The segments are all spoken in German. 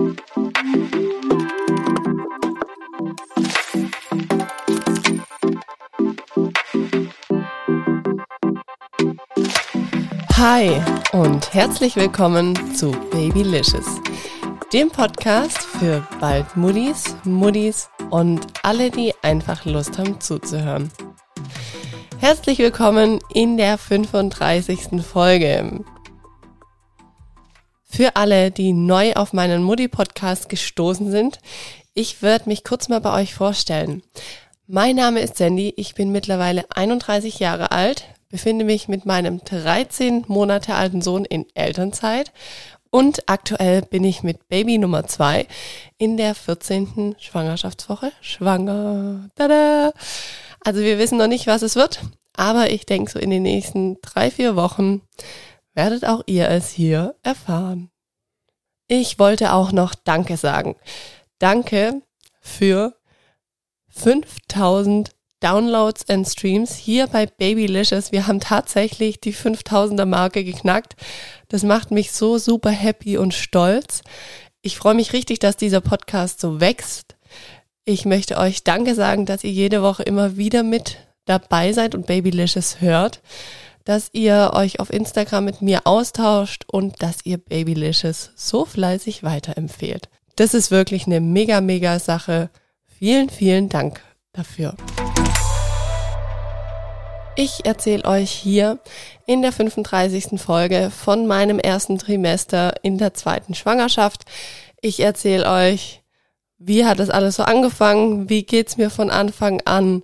Hi und herzlich willkommen zu Babylicious, dem Podcast für bald Muddis, Muddis und alle, die einfach Lust haben zuzuhören. Herzlich willkommen in der 35. Folge. Für alle, die neu auf meinen Mutti-Podcast gestoßen sind, ich werde mich kurz mal bei euch vorstellen. Mein Name ist Sandy, ich bin mittlerweile 31 Jahre alt, befinde mich mit meinem 13 Monate alten Sohn in Elternzeit und aktuell bin ich mit Baby Nummer 2 in der 14. Schwangerschaftswoche schwanger. Tada! Also wir wissen noch nicht, was es wird, aber ich denke so in den nächsten drei, vier Wochen werdet auch ihr es hier erfahren. Ich wollte auch noch Danke sagen. Danke für 5000 Downloads and Streams hier bei Babylicious. Wir haben tatsächlich die 5000er Marke geknackt. Das macht mich so super happy und stolz. Ich freue mich richtig, dass dieser Podcast so wächst. Ich möchte euch Danke sagen, dass ihr jede Woche immer wieder mit dabei seid und Babylicious hört, dass ihr euch auf Instagram mit mir austauscht und dass ihr Babylicious so fleißig weiterempfehlt. Das ist wirklich eine mega, mega Sache. Vielen, vielen Dank dafür. Ich erzähle euch hier in der 35. Folge von meinem ersten Trimester in der zweiten Schwangerschaft. Ich erzähle euch, wie hat das alles so angefangen, wie geht's mir von Anfang an,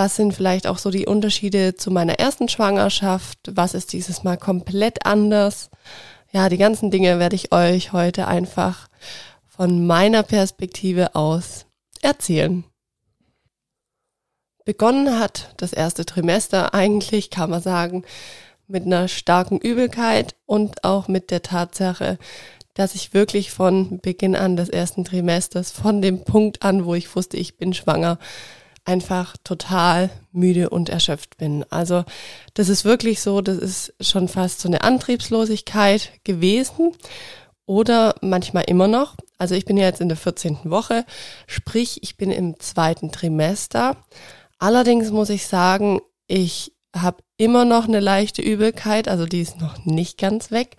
was sind vielleicht auch so die Unterschiede zu meiner ersten Schwangerschaft, was ist dieses Mal komplett anders. Ja, die ganzen Dinge werde ich euch heute einfach von meiner Perspektive aus erzählen. Begonnen hat das erste Trimester eigentlich, kann man sagen, mit einer starken Übelkeit und auch mit der Tatsache, dass ich wirklich von Beginn an des ersten Trimesters, von dem Punkt an, wo ich wusste, ich bin schwanger, einfach total müde und erschöpft bin. Also das ist wirklich so, das ist schon fast so eine Antriebslosigkeit gewesen oder manchmal immer noch. Also ich bin ja jetzt in der 14. Woche, sprich ich bin im zweiten Trimester Allerdings muss ich sagen, ich habe immer noch eine leichte Übelkeit, also die ist noch nicht ganz weg.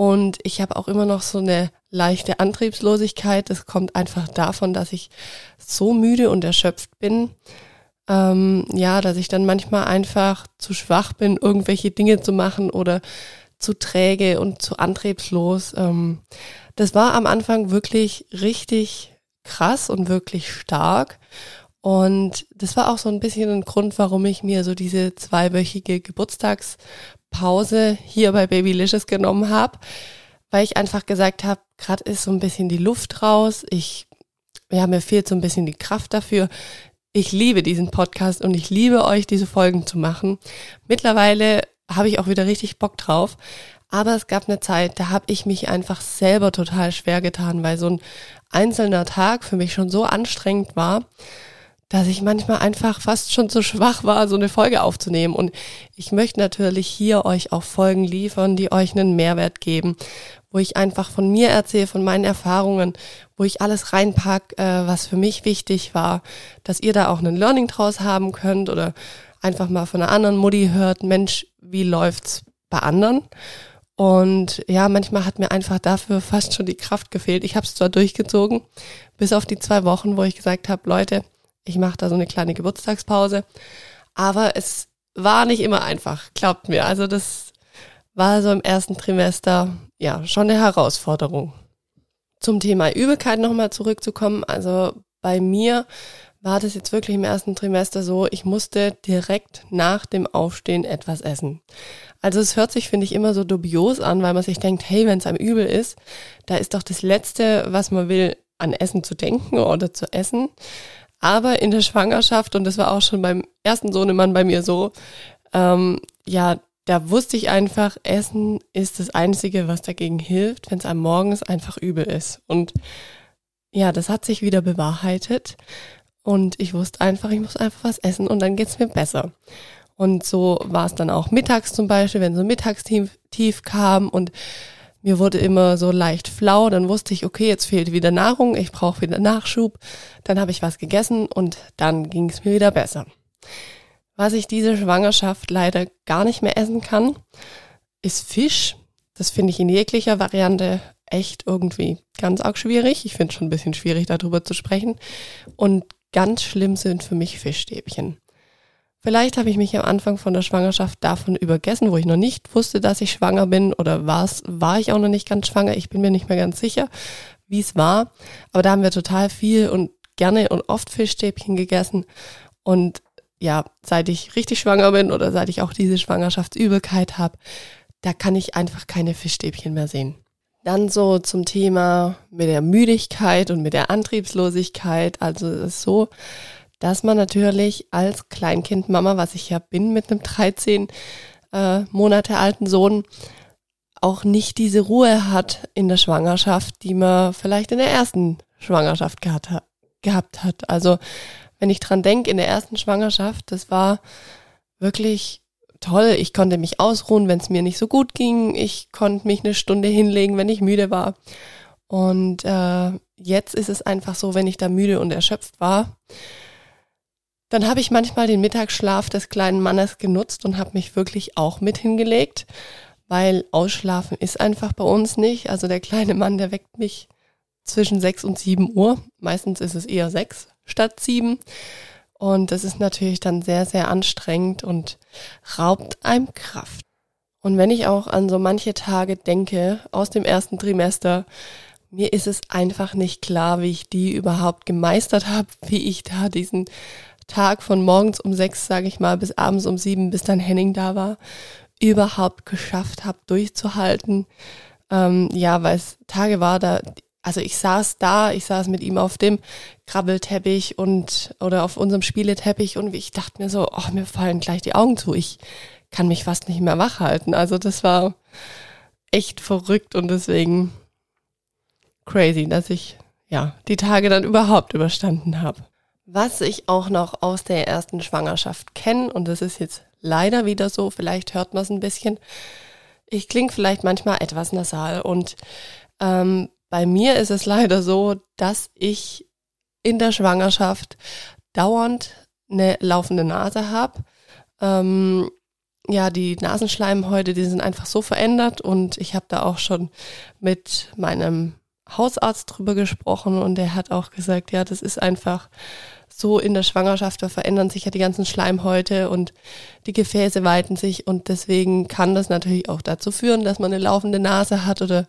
Und ich habe auch immer noch so eine leichte Antriebslosigkeit. Das kommt einfach davon, dass ich so müde und erschöpft bin. Ähm, ja, dass ich dann manchmal einfach zu schwach bin, irgendwelche Dinge zu machen oder zu träge und zu antriebslos. Ähm, das war am Anfang wirklich richtig krass und wirklich stark. Und das war auch so ein bisschen ein Grund, warum ich mir so diese zweiwöchige Geburtstagspause hier bei Babylicious genommen habe, weil ich einfach gesagt habe, gerade ist so ein bisschen die Luft raus. Ich, ja, mir fehlt so ein bisschen die Kraft dafür. Ich liebe diesen Podcast und ich liebe euch, diese Folgen zu machen. Mittlerweile habe ich auch wieder richtig Bock drauf. Aber es gab eine Zeit, da habe ich mich einfach selber total schwer getan, weil so ein einzelner Tag für mich schon so anstrengend war dass ich manchmal einfach fast schon zu schwach war, so eine Folge aufzunehmen. Und ich möchte natürlich hier euch auch Folgen liefern, die euch einen Mehrwert geben, wo ich einfach von mir erzähle, von meinen Erfahrungen, wo ich alles reinpack, äh, was für mich wichtig war, dass ihr da auch einen Learning draus haben könnt oder einfach mal von einer anderen Mutti hört, Mensch, wie läuft's bei anderen? Und ja, manchmal hat mir einfach dafür fast schon die Kraft gefehlt. Ich habe es zwar durchgezogen, bis auf die zwei Wochen, wo ich gesagt habe, Leute, ich mache da so eine kleine Geburtstagspause. Aber es war nicht immer einfach, glaubt mir. Also das war so im ersten Trimester ja schon eine Herausforderung. Zum Thema Übelkeit nochmal zurückzukommen. Also bei mir war das jetzt wirklich im ersten Trimester so, ich musste direkt nach dem Aufstehen etwas essen. Also es hört sich, finde ich, immer so dubios an, weil man sich denkt, hey, wenn es einem übel ist, da ist doch das Letzte, was man will, an Essen zu denken oder zu essen. Aber in der Schwangerschaft, und das war auch schon beim ersten Sohnemann bei mir so, ähm, ja, da wusste ich einfach, Essen ist das Einzige, was dagegen hilft, wenn es am Morgens einfach übel ist. Und ja, das hat sich wieder bewahrheitet. Und ich wusste einfach, ich muss einfach was essen und dann geht's mir besser. Und so war es dann auch mittags zum Beispiel, wenn so ein Mittagstief tief kam und Mir wurde immer so leicht flau, dann wusste ich, okay, jetzt fehlt wieder Nahrung, ich brauche wieder Nachschub. Dann habe ich was gegessen und dann ging es mir wieder besser. Was ich diese Schwangerschaft leider gar nicht mehr essen kann, ist Fisch. Das finde ich in jeglicher Variante echt irgendwie ganz arg schwierig. Ich finde es schon ein bisschen schwierig, darüber zu sprechen. Und ganz schlimm sind für mich Fischstäbchen. Vielleicht habe ich mich am Anfang von der Schwangerschaft davon übergessen, wo ich noch nicht wusste, dass ich schwanger bin oder war's, war ich auch noch nicht ganz schwanger. Ich bin mir nicht mehr ganz sicher, wie es war. Aber da haben wir total viel und gerne und oft Fischstäbchen gegessen. Und ja, seit ich richtig schwanger bin oder seit ich auch diese Schwangerschaftsübelkeit habe, da kann ich einfach keine Fischstäbchen mehr sehen. Dann so zum Thema mit der Müdigkeit und mit der Antriebslosigkeit. Also es ist so, dass man natürlich als Kleinkindmama, was ich ja bin mit einem 13 äh, Monate alten Sohn, auch nicht diese Ruhe hat in der Schwangerschaft, die man vielleicht in der ersten Schwangerschaft gehabt hat. Gehabt hat. Also wenn ich dran denke, in der ersten Schwangerschaft, das war wirklich toll. Ich konnte mich ausruhen, wenn es mir nicht so gut ging. Ich konnte mich eine Stunde hinlegen, wenn ich müde war. Und äh, jetzt ist es einfach so, wenn ich da müde und erschöpft war, dann habe ich manchmal den Mittagsschlaf des kleinen Mannes genutzt und habe mich wirklich auch mit hingelegt, weil Ausschlafen ist einfach bei uns nicht. Also der kleine Mann, der weckt mich zwischen sechs und sieben Uhr. Meistens ist es eher sechs statt sieben. Und das ist natürlich dann sehr, sehr anstrengend und raubt einem Kraft. Und wenn ich auch an so manche Tage denke aus dem ersten Trimester, mir ist es einfach nicht klar, wie ich die überhaupt gemeistert habe, wie ich da diesen Tag von morgens um sechs, sage ich mal, bis abends um sieben, bis dann Henning da war, überhaupt geschafft habe, durchzuhalten. Ähm, ja, weil es Tage war, da, also ich saß da, ich saß mit ihm auf dem Krabbelteppich und oder auf unserem Spieleteppich und ich dachte mir so, oh, mir fallen gleich die Augen zu. Ich kann mich fast nicht mehr wach halten. Also das war echt verrückt und deswegen crazy, dass ich ja die Tage dann überhaupt überstanden habe. Was ich auch noch aus der ersten Schwangerschaft kenne, und das ist jetzt leider wieder so, vielleicht hört man es ein bisschen, ich klinge vielleicht manchmal etwas nasal und ähm, bei mir ist es leider so, dass ich in der Schwangerschaft dauernd eine laufende Nase habe. Ähm, ja, die Nasenschleimhäute, die sind einfach so verändert und ich habe da auch schon mit meinem Hausarzt drüber gesprochen und der hat auch gesagt, ja, das ist einfach so in der Schwangerschaft, da verändern sich ja die ganzen Schleimhäute und die Gefäße weiten sich und deswegen kann das natürlich auch dazu führen, dass man eine laufende Nase hat oder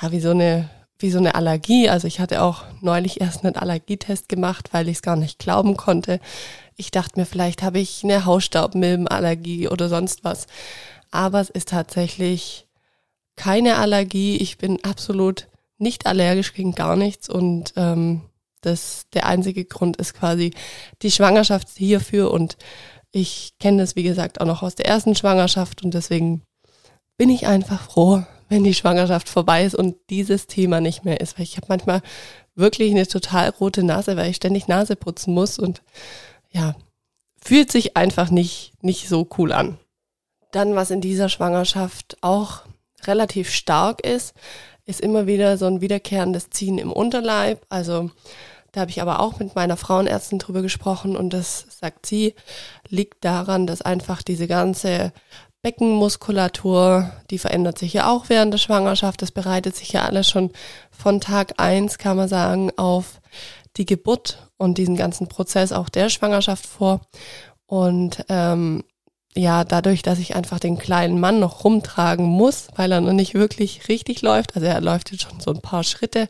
ja, wie so eine wie so eine Allergie. Also ich hatte auch neulich erst einen Allergietest gemacht, weil ich es gar nicht glauben konnte. Ich dachte mir, vielleicht habe ich eine Hausstaubmilbenallergie oder sonst was. Aber es ist tatsächlich keine Allergie. Ich bin absolut nicht allergisch gegen gar nichts und ähm, das, der einzige Grund ist quasi die Schwangerschaft hierfür und ich kenne das, wie gesagt, auch noch aus der ersten Schwangerschaft und deswegen bin ich einfach froh, wenn die Schwangerschaft vorbei ist und dieses Thema nicht mehr ist, weil ich habe manchmal wirklich eine total rote Nase, weil ich ständig Nase putzen muss und ja, fühlt sich einfach nicht, nicht so cool an. Dann, was in dieser Schwangerschaft auch relativ stark ist, ist immer wieder so ein wiederkehrendes Ziehen im Unterleib. Also da habe ich aber auch mit meiner Frauenärztin drüber gesprochen und das sagt sie, liegt daran, dass einfach diese ganze Beckenmuskulatur, die verändert sich ja auch während der Schwangerschaft. Das bereitet sich ja alles schon von Tag eins, kann man sagen, auf die Geburt und diesen ganzen Prozess auch der Schwangerschaft vor. Und ähm, ja, dadurch, dass ich einfach den kleinen Mann noch rumtragen muss, weil er noch nicht wirklich richtig läuft. Also er läuft jetzt schon so ein paar Schritte,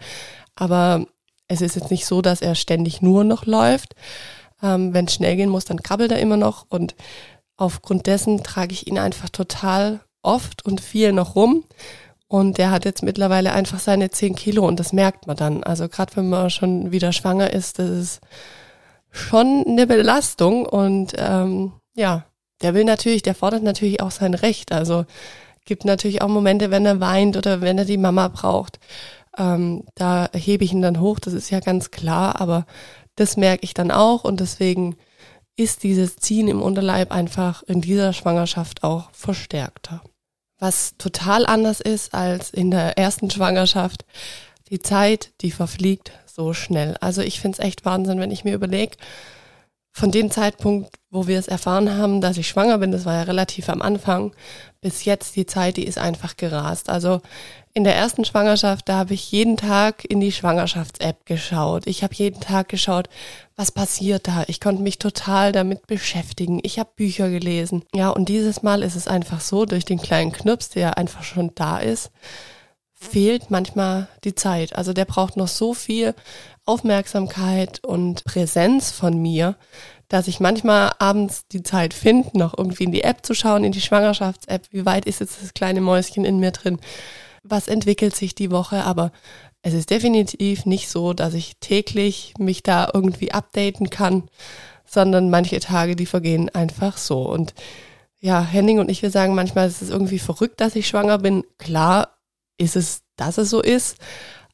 aber es ist jetzt nicht so, dass er ständig nur noch läuft. Ähm, Wenn es schnell gehen muss, dann krabbelt er immer noch und aufgrund dessen trage ich ihn einfach total oft und viel noch rum. Und der hat jetzt mittlerweile einfach seine 10 Kilo und das merkt man dann. Also gerade wenn man schon wieder schwanger ist, das ist schon eine Belastung und ähm, ja, der will natürlich, der fordert natürlich auch sein Recht. Also gibt natürlich auch Momente, wenn er weint oder wenn er die Mama braucht. Ähm, da hebe ich ihn dann hoch, das ist ja ganz klar, aber das merke ich dann auch und deswegen ist dieses Ziehen im Unterleib einfach in dieser Schwangerschaft auch verstärkter. was total anders ist als in der ersten Schwangerschaft. Die Zeit, die verfliegt so schnell. Also ich finde es echt Wahnsinn, wenn ich mir überlege, von dem Zeitpunkt, wo wir es erfahren haben, dass ich schwanger bin, das war ja relativ am Anfang, bis jetzt die Zeit, die ist einfach gerast. Also in der ersten Schwangerschaft, da habe ich jeden Tag in die Schwangerschafts-App geschaut. Ich habe jeden Tag geschaut, was passiert da. Ich konnte mich total damit beschäftigen. Ich habe Bücher gelesen. Ja, und dieses Mal ist es einfach so, durch den kleinen Knips, der einfach schon da ist, fehlt manchmal die Zeit. Also der braucht noch so viel Aufmerksamkeit und Präsenz von mir, dass ich manchmal abends die Zeit finde, noch irgendwie in die App zu schauen, in die Schwangerschafts-App, wie weit ist jetzt das kleine Mäuschen in mir drin, was entwickelt sich die Woche, aber es ist definitiv nicht so, dass ich täglich mich da irgendwie updaten kann, sondern manche Tage, die vergehen einfach so. Und ja, Henning und ich, wir sagen manchmal, es ist irgendwie verrückt, dass ich schwanger bin. Klar ist es, dass es so ist,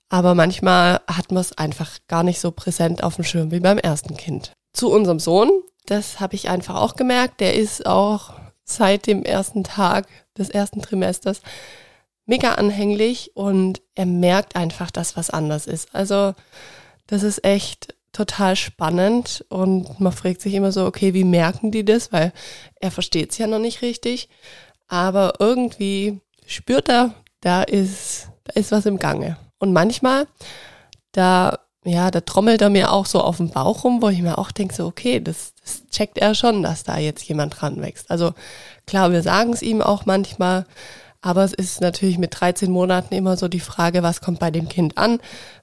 aber manchmal hat man es einfach gar nicht so präsent auf dem Schirm wie beim ersten Kind. Zu unserem Sohn, das habe ich einfach auch gemerkt, der ist auch seit dem ersten Tag des ersten Trimesters mega anhänglich und er merkt einfach, dass was anders ist. Also das ist echt total spannend und man fragt sich immer so, okay, wie merken die das? Weil er versteht es ja noch nicht richtig, aber irgendwie spürt er, da ist, da ist was im Gange. Und manchmal, da, ja, da trommelt er mir auch so auf dem Bauch rum, wo ich mir auch denke, so, okay, das, das checkt er schon, dass da jetzt jemand dran wächst. Also klar, wir sagen es ihm auch manchmal, aber es ist natürlich mit 13 Monaten immer so die Frage, was kommt bei dem Kind an?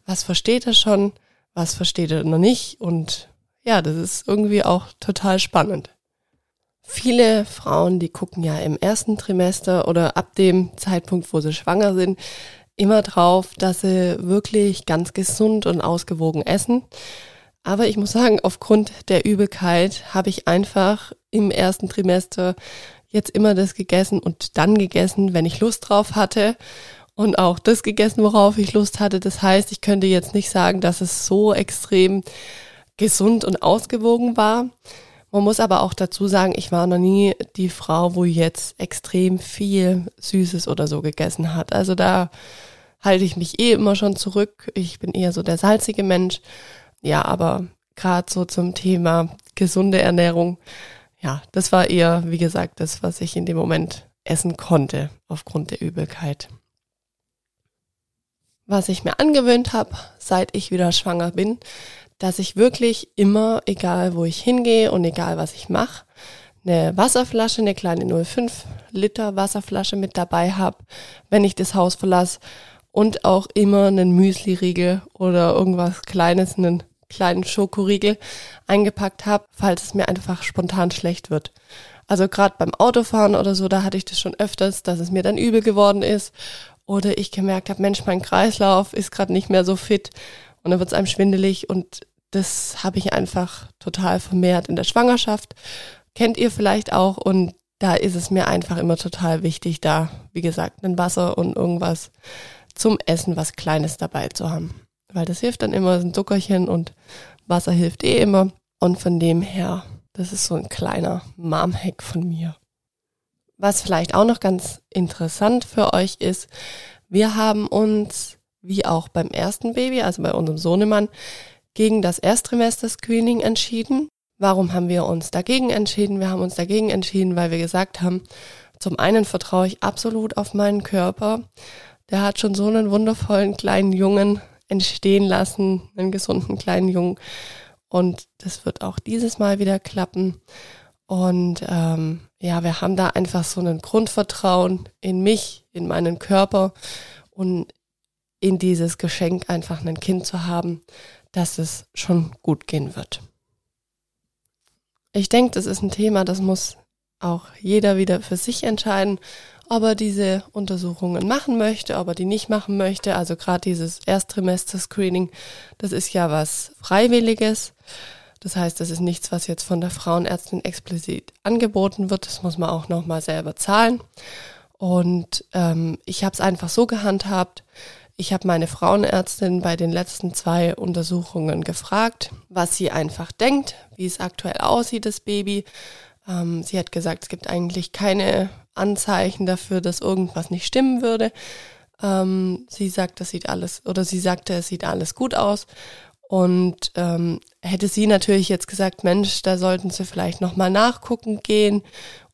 Was versteht er schon? Was versteht er noch nicht? Und ja, das ist irgendwie auch total spannend. Viele Frauen, die gucken ja im ersten Trimester oder ab dem Zeitpunkt, wo sie schwanger sind, immer drauf, dass sie wirklich ganz gesund und ausgewogen essen. Aber ich muss sagen, aufgrund der Übelkeit habe ich einfach im ersten Trimester jetzt immer das gegessen und dann gegessen, wenn ich Lust drauf hatte und auch das gegessen, worauf ich Lust hatte. Das heißt, ich könnte jetzt nicht sagen, dass es so extrem gesund und ausgewogen war. Man muss aber auch dazu sagen, ich war noch nie die Frau, wo jetzt extrem viel Süßes oder so gegessen hat. Also da halte ich mich eh immer schon zurück. Ich bin eher so der salzige Mensch. Ja, aber gerade so zum Thema gesunde Ernährung ja, das war eher, wie gesagt, das, was ich in dem Moment essen konnte aufgrund der Übelkeit. Was ich mir angewöhnt habe, seit ich wieder schwanger bin, dass ich wirklich immer, egal wo ich hingehe und egal was ich mache, eine Wasserflasche, eine kleine 0,5 Liter Wasserflasche mit dabei habe, wenn ich das Haus verlasse und auch immer einen Müsli-Riegel oder irgendwas Kleines, einen kleinen Schokoriegel eingepackt habe, falls es mir einfach spontan schlecht wird. Also gerade beim Autofahren oder so, da hatte ich das schon öfters, dass es mir dann übel geworden ist oder ich gemerkt habe, Mensch, mein Kreislauf ist gerade nicht mehr so fit und dann wird es einem schwindelig und das habe ich einfach total vermehrt in der Schwangerschaft. Kennt ihr vielleicht auch und da ist es mir einfach immer total wichtig, da, wie gesagt, ein Wasser und irgendwas zum Essen, was Kleines dabei zu haben weil das hilft dann immer, ein Zuckerchen und Wasser hilft eh immer. Und von dem her, das ist so ein kleiner Mom-Hack von mir. Was vielleicht auch noch ganz interessant für euch ist, wir haben uns, wie auch beim ersten Baby, also bei unserem Sohnemann, gegen das Erstrimester-Screening entschieden. Warum haben wir uns dagegen entschieden? Wir haben uns dagegen entschieden, weil wir gesagt haben, zum einen vertraue ich absolut auf meinen Körper. Der hat schon so einen wundervollen kleinen Jungen entstehen lassen, einen gesunden kleinen Jungen. Und das wird auch dieses Mal wieder klappen. Und ähm, ja, wir haben da einfach so ein Grundvertrauen in mich, in meinen Körper und in dieses Geschenk einfach ein Kind zu haben, dass es schon gut gehen wird. Ich denke, das ist ein Thema, das muss auch jeder wieder für sich entscheiden, ob er diese Untersuchungen machen möchte, ob er die nicht machen möchte. Also gerade dieses Ersttrimester-Screening, das ist ja was Freiwilliges. Das heißt, das ist nichts, was jetzt von der Frauenärztin explizit angeboten wird. Das muss man auch nochmal selber zahlen. Und ähm, ich habe es einfach so gehandhabt. Ich habe meine Frauenärztin bei den letzten zwei Untersuchungen gefragt, was sie einfach denkt, wie es aktuell aussieht, das Baby. Ähm, sie hat gesagt, es gibt eigentlich keine Anzeichen dafür, dass irgendwas nicht stimmen würde. Ähm, sie sagt, das sieht alles, oder sie sagte, es sieht alles gut aus. Und ähm, hätte sie natürlich jetzt gesagt, Mensch, da sollten sie vielleicht nochmal nachgucken gehen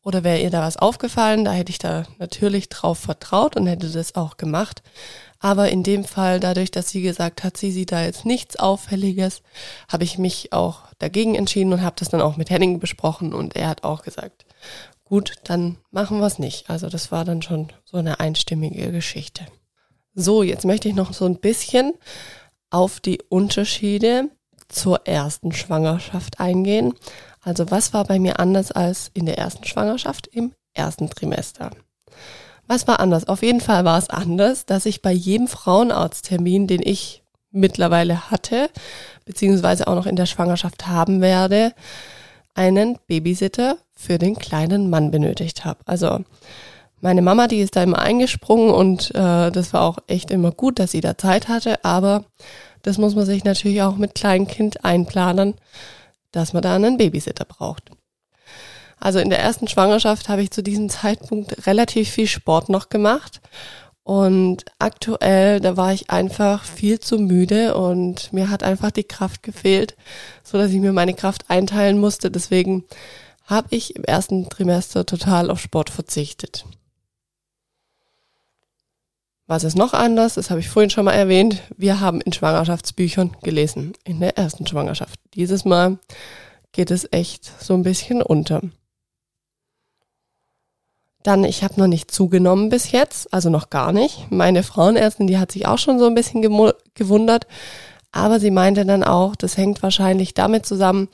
oder wäre ihr da was aufgefallen, da hätte ich da natürlich drauf vertraut und hätte das auch gemacht. Aber in dem Fall, dadurch, dass sie gesagt hat, sie sieht da jetzt nichts Auffälliges, habe ich mich auch dagegen entschieden und habe das dann auch mit Henning besprochen und er hat auch gesagt, gut, dann machen wir es nicht. Also das war dann schon so eine einstimmige Geschichte. So, jetzt möchte ich noch so ein bisschen auf die Unterschiede zur ersten Schwangerschaft eingehen. Also was war bei mir anders als in der ersten Schwangerschaft im ersten Trimester? Was war anders? Auf jeden Fall war es anders, dass ich bei jedem Frauenarzttermin, den ich mittlerweile hatte, beziehungsweise auch noch in der Schwangerschaft haben werde, einen Babysitter für den kleinen Mann benötigt habe. Also meine Mama, die ist da immer eingesprungen und äh, das war auch echt immer gut, dass sie da Zeit hatte, aber das muss man sich natürlich auch mit Kleinkind einplanen, dass man da einen Babysitter braucht. Also in der ersten Schwangerschaft habe ich zu diesem Zeitpunkt relativ viel Sport noch gemacht. Und aktuell, da war ich einfach viel zu müde und mir hat einfach die Kraft gefehlt, so dass ich mir meine Kraft einteilen musste. Deswegen habe ich im ersten Trimester total auf Sport verzichtet. Was ist noch anders? Das habe ich vorhin schon mal erwähnt. Wir haben in Schwangerschaftsbüchern gelesen, in der ersten Schwangerschaft. Dieses Mal geht es echt so ein bisschen unter. Dann, ich habe noch nicht zugenommen bis jetzt, also noch gar nicht. Meine Frauenärztin, die hat sich auch schon so ein bisschen gewundert, aber sie meinte dann auch, das hängt wahrscheinlich damit zusammen,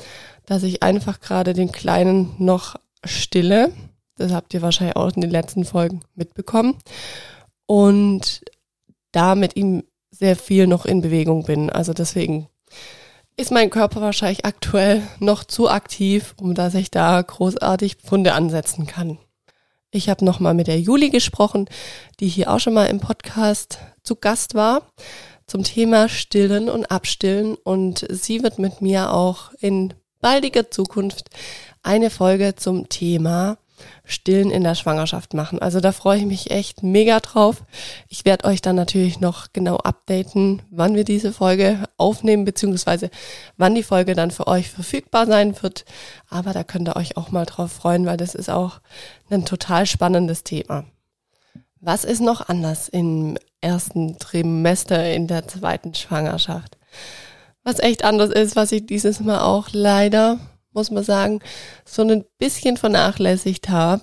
dass ich einfach gerade den Kleinen noch stille. Das habt ihr wahrscheinlich auch in den letzten Folgen mitbekommen. Und da mit ihm sehr viel noch in Bewegung bin. Also deswegen ist mein Körper wahrscheinlich aktuell noch zu aktiv, um dass ich da großartig Pfunde ansetzen kann. Ich habe nochmal mit der Juli gesprochen, die hier auch schon mal im Podcast zu Gast war, zum Thema Stillen und Abstillen. Und sie wird mit mir auch in baldiger Zukunft eine Folge zum Thema Stillen in der Schwangerschaft machen. Also da freue ich mich echt mega drauf. Ich werde euch dann natürlich noch genau updaten, wann wir diese Folge aufnehmen, beziehungsweise wann die Folge dann für euch verfügbar sein wird. Aber da könnt ihr euch auch mal drauf freuen, weil das ist auch ein total spannendes Thema. Was ist noch anders im ersten Trimester in der zweiten Schwangerschaft? Was echt anders ist, was ich dieses Mal auch leider muss man sagen, so ein bisschen vernachlässigt habe,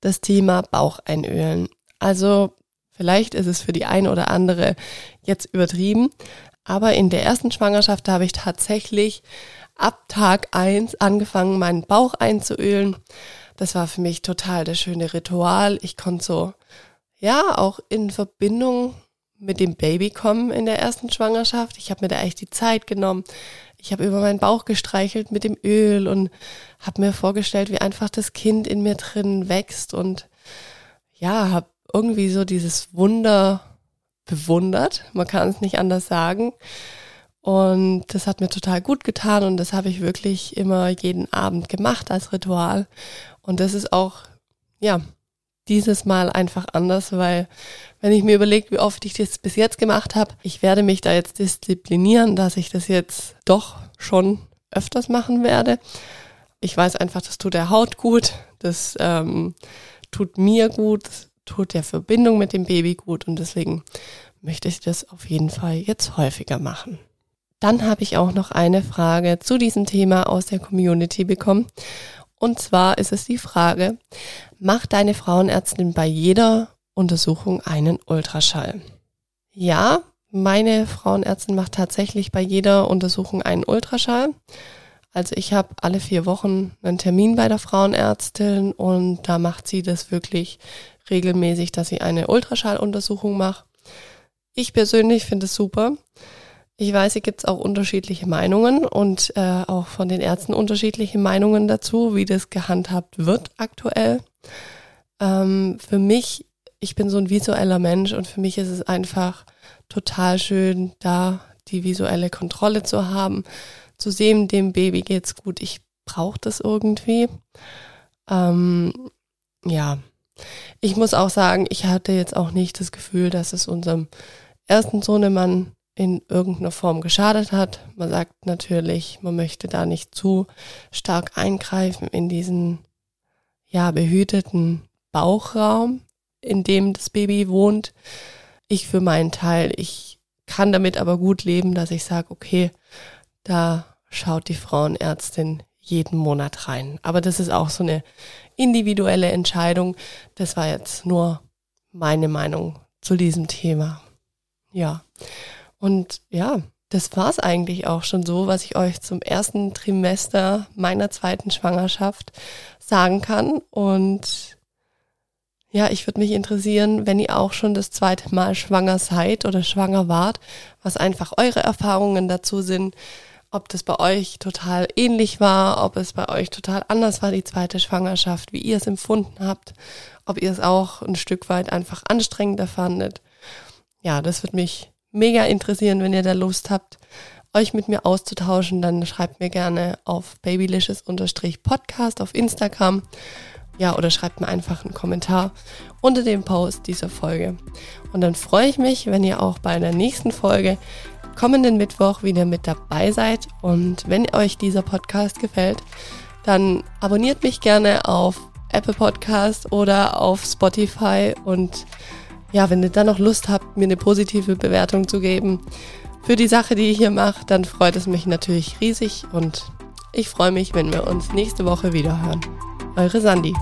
das Thema Baucheinölen. Also vielleicht ist es für die eine oder andere jetzt übertrieben, aber in der ersten Schwangerschaft habe ich tatsächlich ab Tag eins angefangen, meinen Bauch einzuölen. Das war für mich total das schöne Ritual. Ich konnte so, ja, auch in Verbindung mit dem Baby kommen in der ersten Schwangerschaft. Ich habe mir da echt die Zeit genommen ich habe über meinen Bauch gestreichelt mit dem Öl und habe mir vorgestellt, wie einfach das Kind in mir drin wächst und ja, habe irgendwie so dieses Wunder bewundert. Man kann es nicht anders sagen. Und das hat mir total gut getan und das habe ich wirklich immer jeden Abend gemacht als Ritual. Und das ist auch, ja, dieses Mal einfach anders, weil wenn ich mir überlege, wie oft ich das bis jetzt gemacht habe, ich werde mich da jetzt disziplinieren, dass ich das jetzt doch schon öfters machen werde. Ich weiß einfach, das tut der Haut gut, das ähm, tut mir gut, tut der Verbindung mit dem Baby gut und deswegen möchte ich das auf jeden Fall jetzt häufiger machen. Dann habe ich auch noch eine Frage zu diesem Thema aus der Community bekommen. Und zwar ist es die Frage, macht deine Frauenärztin bei jeder Untersuchung einen Ultraschall? Ja, meine Frauenärztin macht tatsächlich bei jeder Untersuchung einen Ultraschall. Also ich habe alle vier Wochen einen Termin bei der Frauenärztin und da macht sie das wirklich regelmäßig, dass sie eine Ultraschalluntersuchung macht. Ich persönlich finde es super. Ich weiß, hier gibt es auch unterschiedliche Meinungen und äh, auch von den Ärzten unterschiedliche Meinungen dazu, wie das gehandhabt wird aktuell. Ähm, für mich, ich bin so ein visueller Mensch und für mich ist es einfach total schön, da die visuelle Kontrolle zu haben, zu sehen, dem Baby geht's gut. Ich brauche das irgendwie. Ähm, ja, Ich muss auch sagen, ich hatte jetzt auch nicht das Gefühl, dass es unserem ersten Sohnemann in irgendeiner Form geschadet hat. Man sagt natürlich, man möchte da nicht zu stark eingreifen in diesen ja behüteten Bauchraum, in dem das Baby wohnt. Ich für meinen Teil, ich kann damit aber gut leben, dass ich sage, okay, da schaut die Frauenärztin jeden Monat rein. Aber das ist auch so eine individuelle Entscheidung. Das war jetzt nur meine Meinung zu diesem Thema. Ja. Und ja, das war's eigentlich auch schon so, was ich euch zum ersten Trimester meiner zweiten Schwangerschaft sagen kann. Und ja, ich würde mich interessieren, wenn ihr auch schon das zweite Mal schwanger seid oder schwanger wart, was einfach eure Erfahrungen dazu sind ob das bei euch total ähnlich war, ob es bei euch total anders war, die zweite Schwangerschaft, wie ihr es empfunden habt, ob ihr es auch ein Stück weit einfach anstrengender fandet. Ja, das würde mich mega interessieren, wenn ihr da Lust habt, euch mit mir auszutauschen, dann schreibt mir gerne auf babylicious-podcast auf Instagram. Ja, oder schreibt mir einfach einen Kommentar unter dem Post dieser Folge. Und dann freue ich mich, wenn ihr auch bei der nächsten Folge kommenden Mittwoch wieder mit dabei seid. Und wenn euch dieser Podcast gefällt, dann abonniert mich gerne auf Apple Podcast oder auf Spotify. Und ja, wenn ihr dann noch Lust habt, mir eine positive Bewertung zu geben für die Sache, die ich hier mache, dann freut es mich natürlich riesig und ich freue mich, wenn wir uns nächste Woche wieder hören. Eure Sandy.